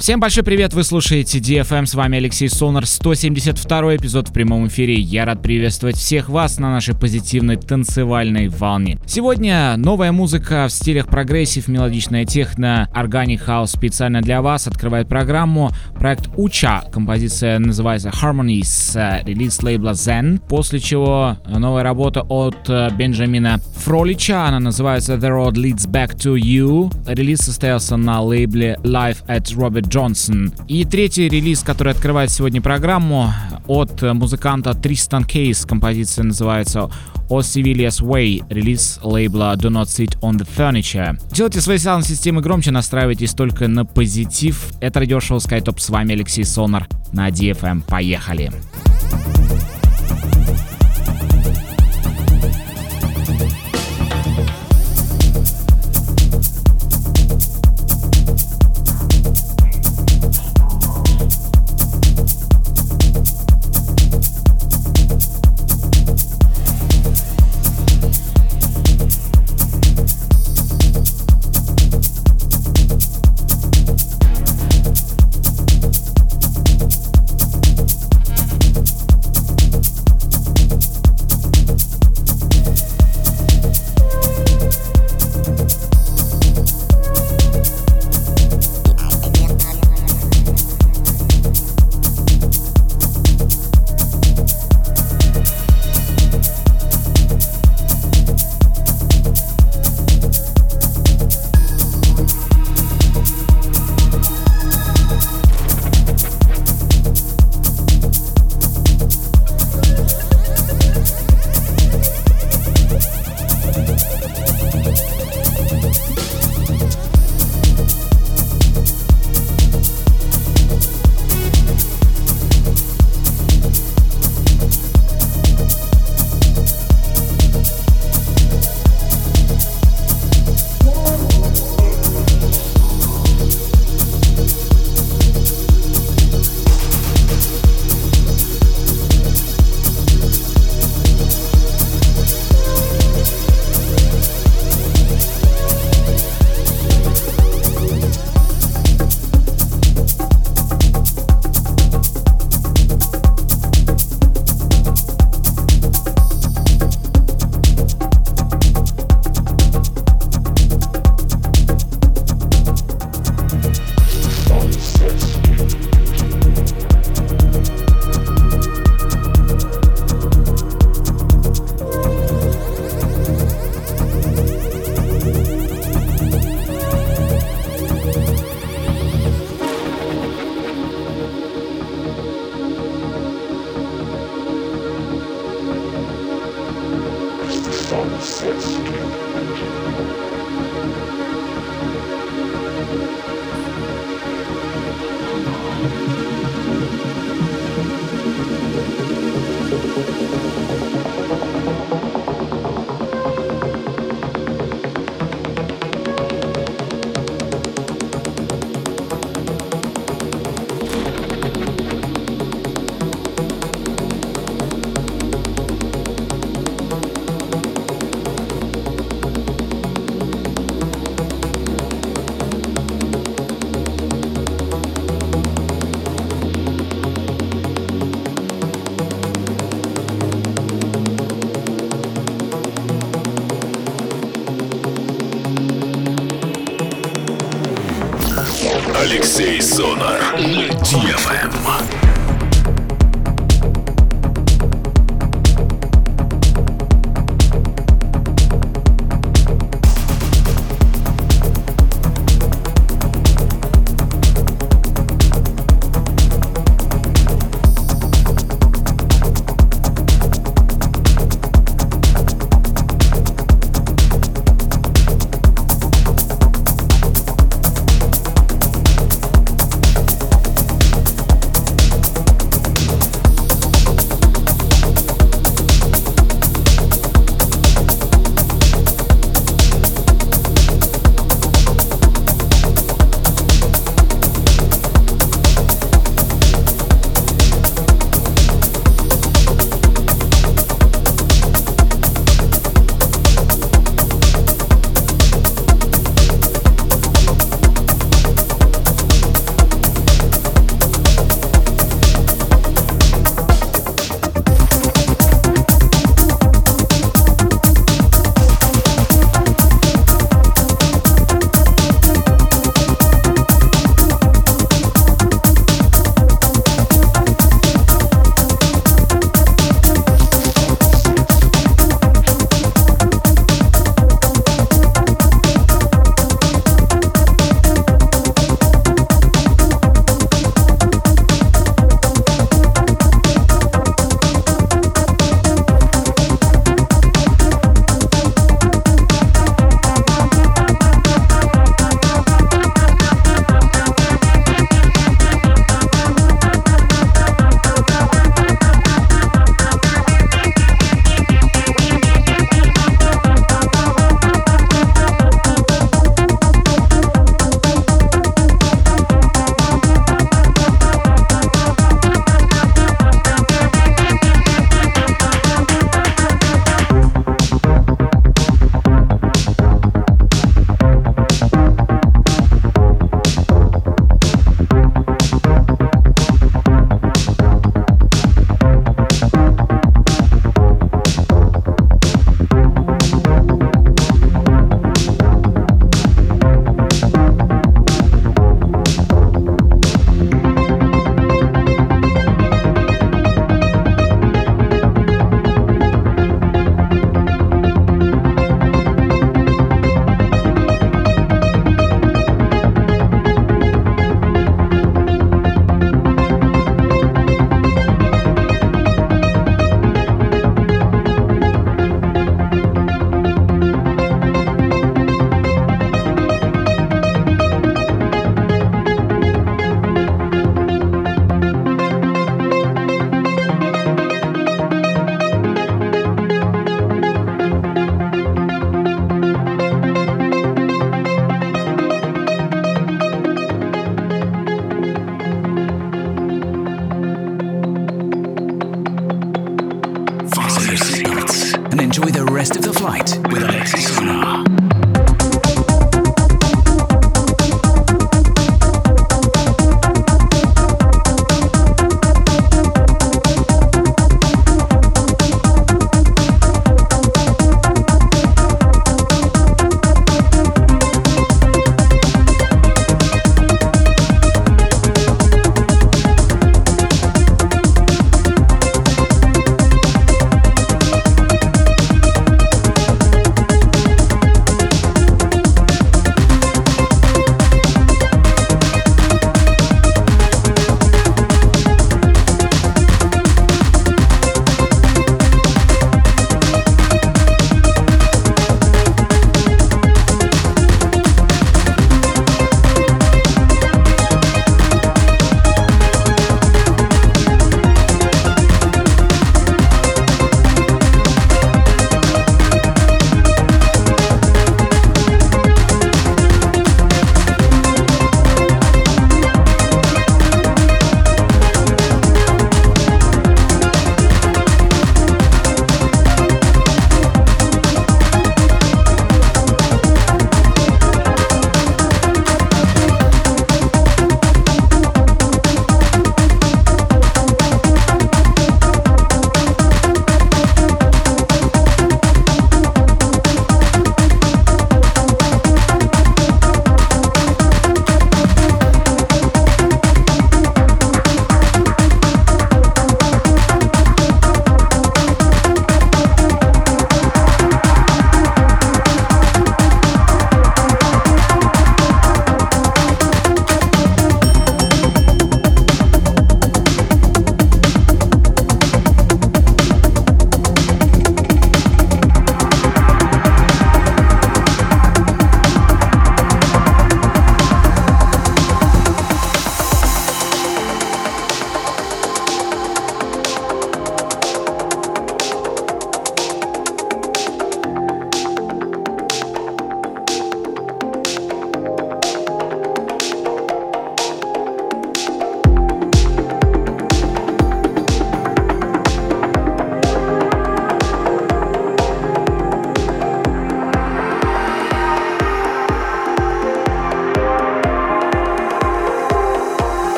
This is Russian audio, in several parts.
Всем большой привет, вы слушаете DFM, с вами Алексей Сонар, 172 эпизод в прямом эфире. Я рад приветствовать всех вас на нашей позитивной танцевальной волне. Сегодня новая музыка в стилях progressive, мелодичная техно, organic house специально для вас открывает программу проект Уча. Композиция называется Harmonies, релиз лейбла Zen, после чего новая работа от э, Бенджамина Фролича, она называется The Road Leads Back to You. Релиз состоялся на лейбле Live at Robert Johnson. И третий релиз, который открывает сегодня программу от музыканта Тристан Кейс. Композиция называется O Civilia's Way, релиз лейбла Do Not Sit on the Furniture. Делайте свои саунд-системы громче, настраивайтесь только на позитив. Это радиошоу SkyTop, с вами Алексей Сонар на DFM. Поехали! Поехали!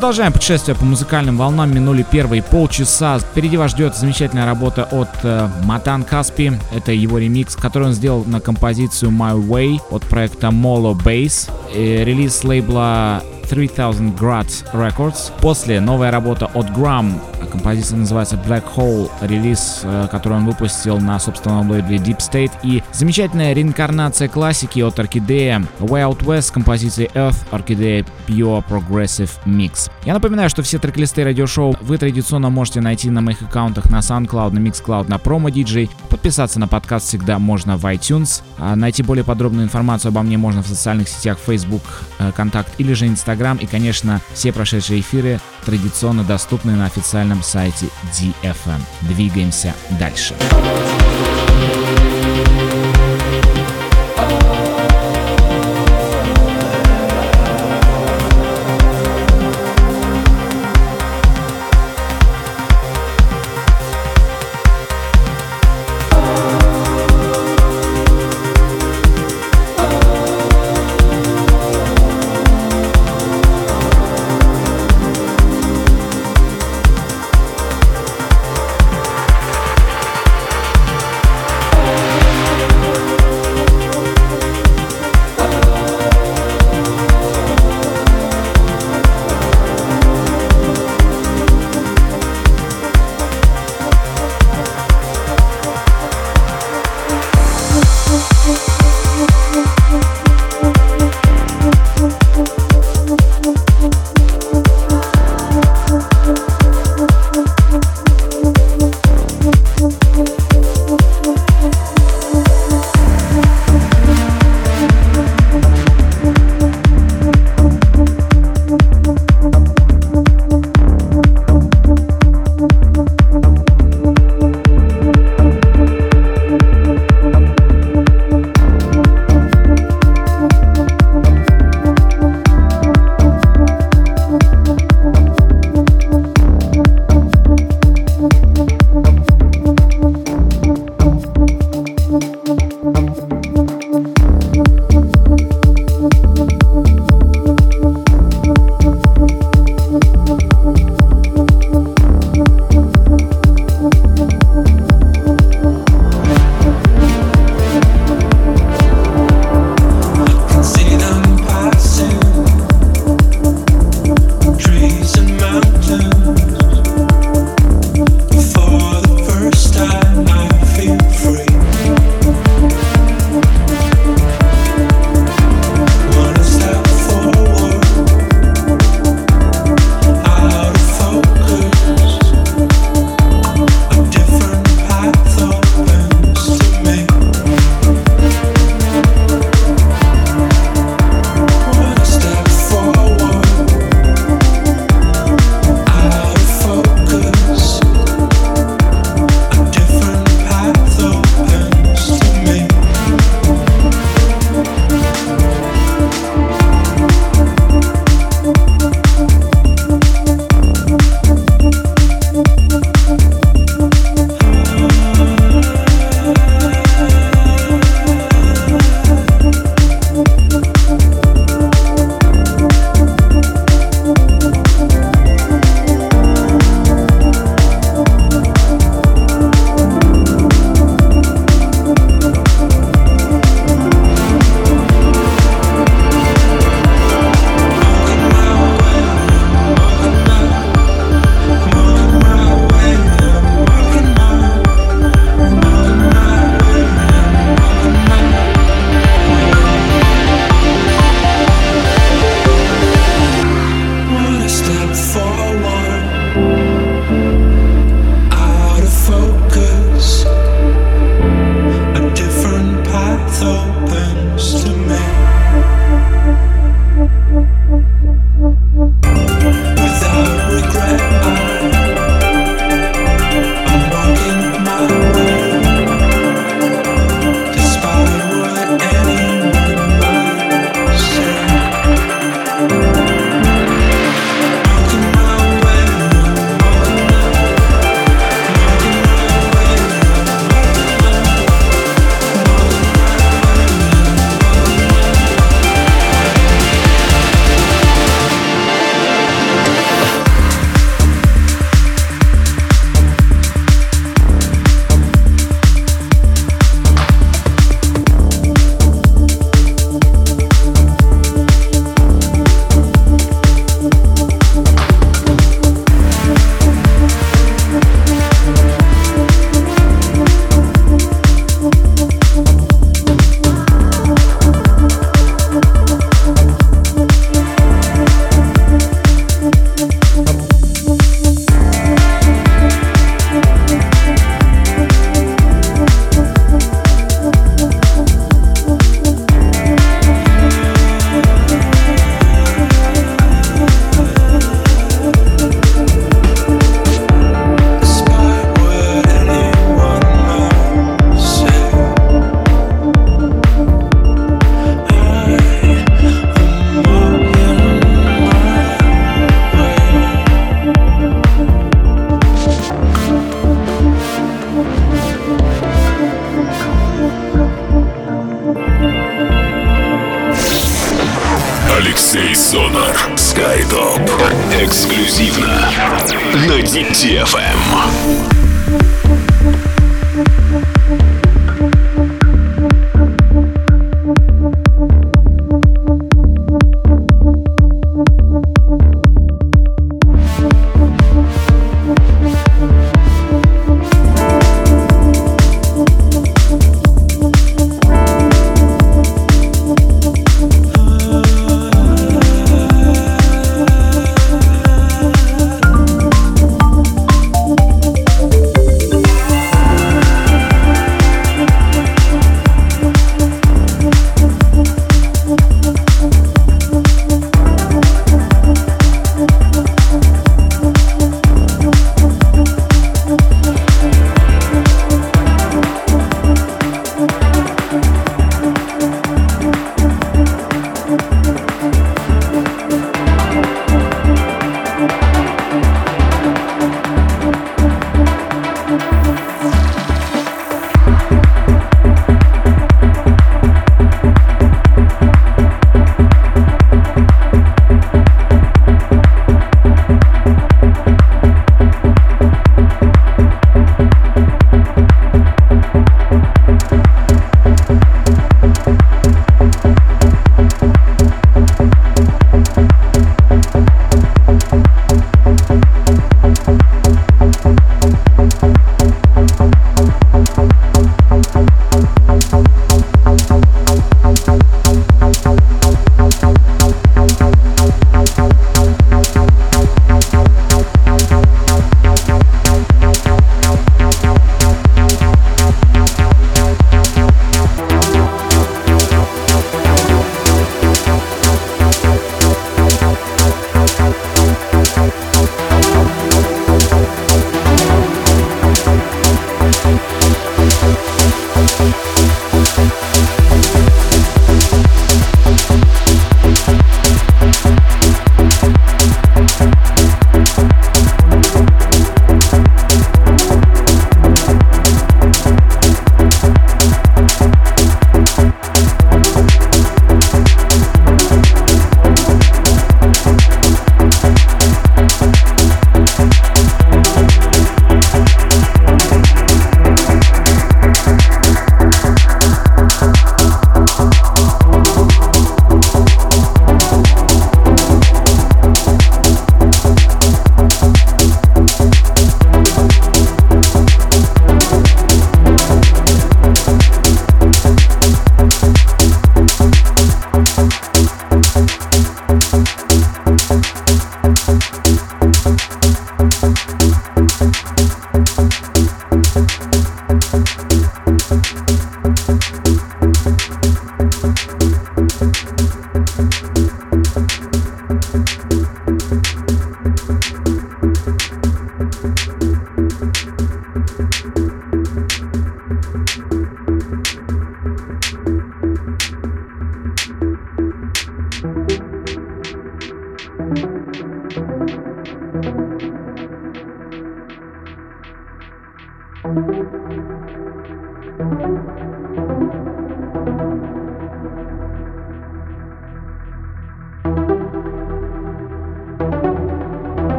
Продолжаем путешествие по музыкальным волнам. Минули первые полчаса. Впереди вас ждет замечательная работа от э, Матан Каспи. Это его ремикс, который он сделал на композицию My Way от проекта Molo Bass. И релиз лейбла 3000 Grad Records. После новая работа от Gram Композиция называется Black Hole, релиз, э, который он выпустил на собственном лейбле Deep State. И замечательная реинкарнация классики от Орхидея Way Out West композиции Earth Orchidea Pure Progressive Mix. Я напоминаю, что все трек-листы радиошоу вы традиционно можете найти на моих аккаунтах на SoundCloud, на Mixcloud, на Promo DJ. Подписаться на подкаст всегда можно в iTunes. А найти более подробную информацию обо мне можно в социальных сетях Facebook, э, Контакт или же Instagram. И, конечно, все прошедшие эфиры традиционно доступны на официальном сайте DFM. Двигаемся дальше.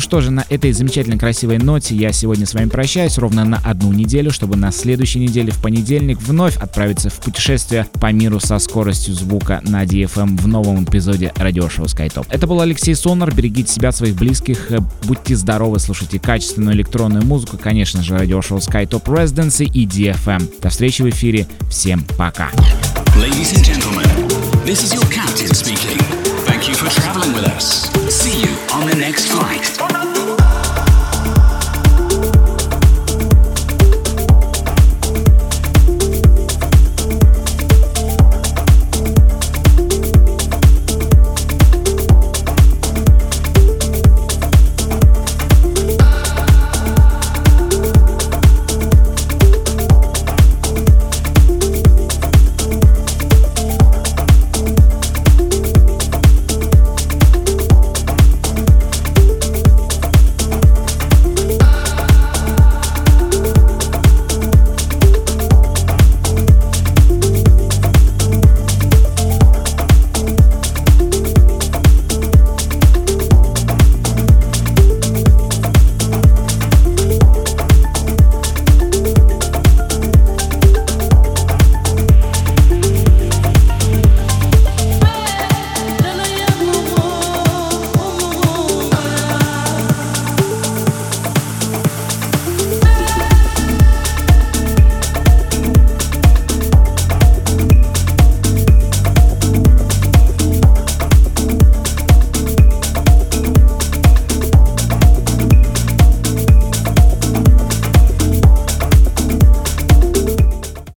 Что же, на этой замечательной красивой ноте я сегодня с вами прощаюсь ровно на одну неделю, чтобы на следующей неделе в понедельник вновь отправиться в путешествие по миру со скоростью звука на DFM в новом эпизоде радиошоу SkyTop. Это был Алексей Сонар, берегите себя, своих близких, э, будьте здоровы, слушайте качественную электронную музыку, конечно же, радиошоу SkyTop Residency и DFM. До встречи в эфире, всем пока. Ladies and gentlemen, this is your captain speaking. Thank you for traveling with us. See you on the next flight.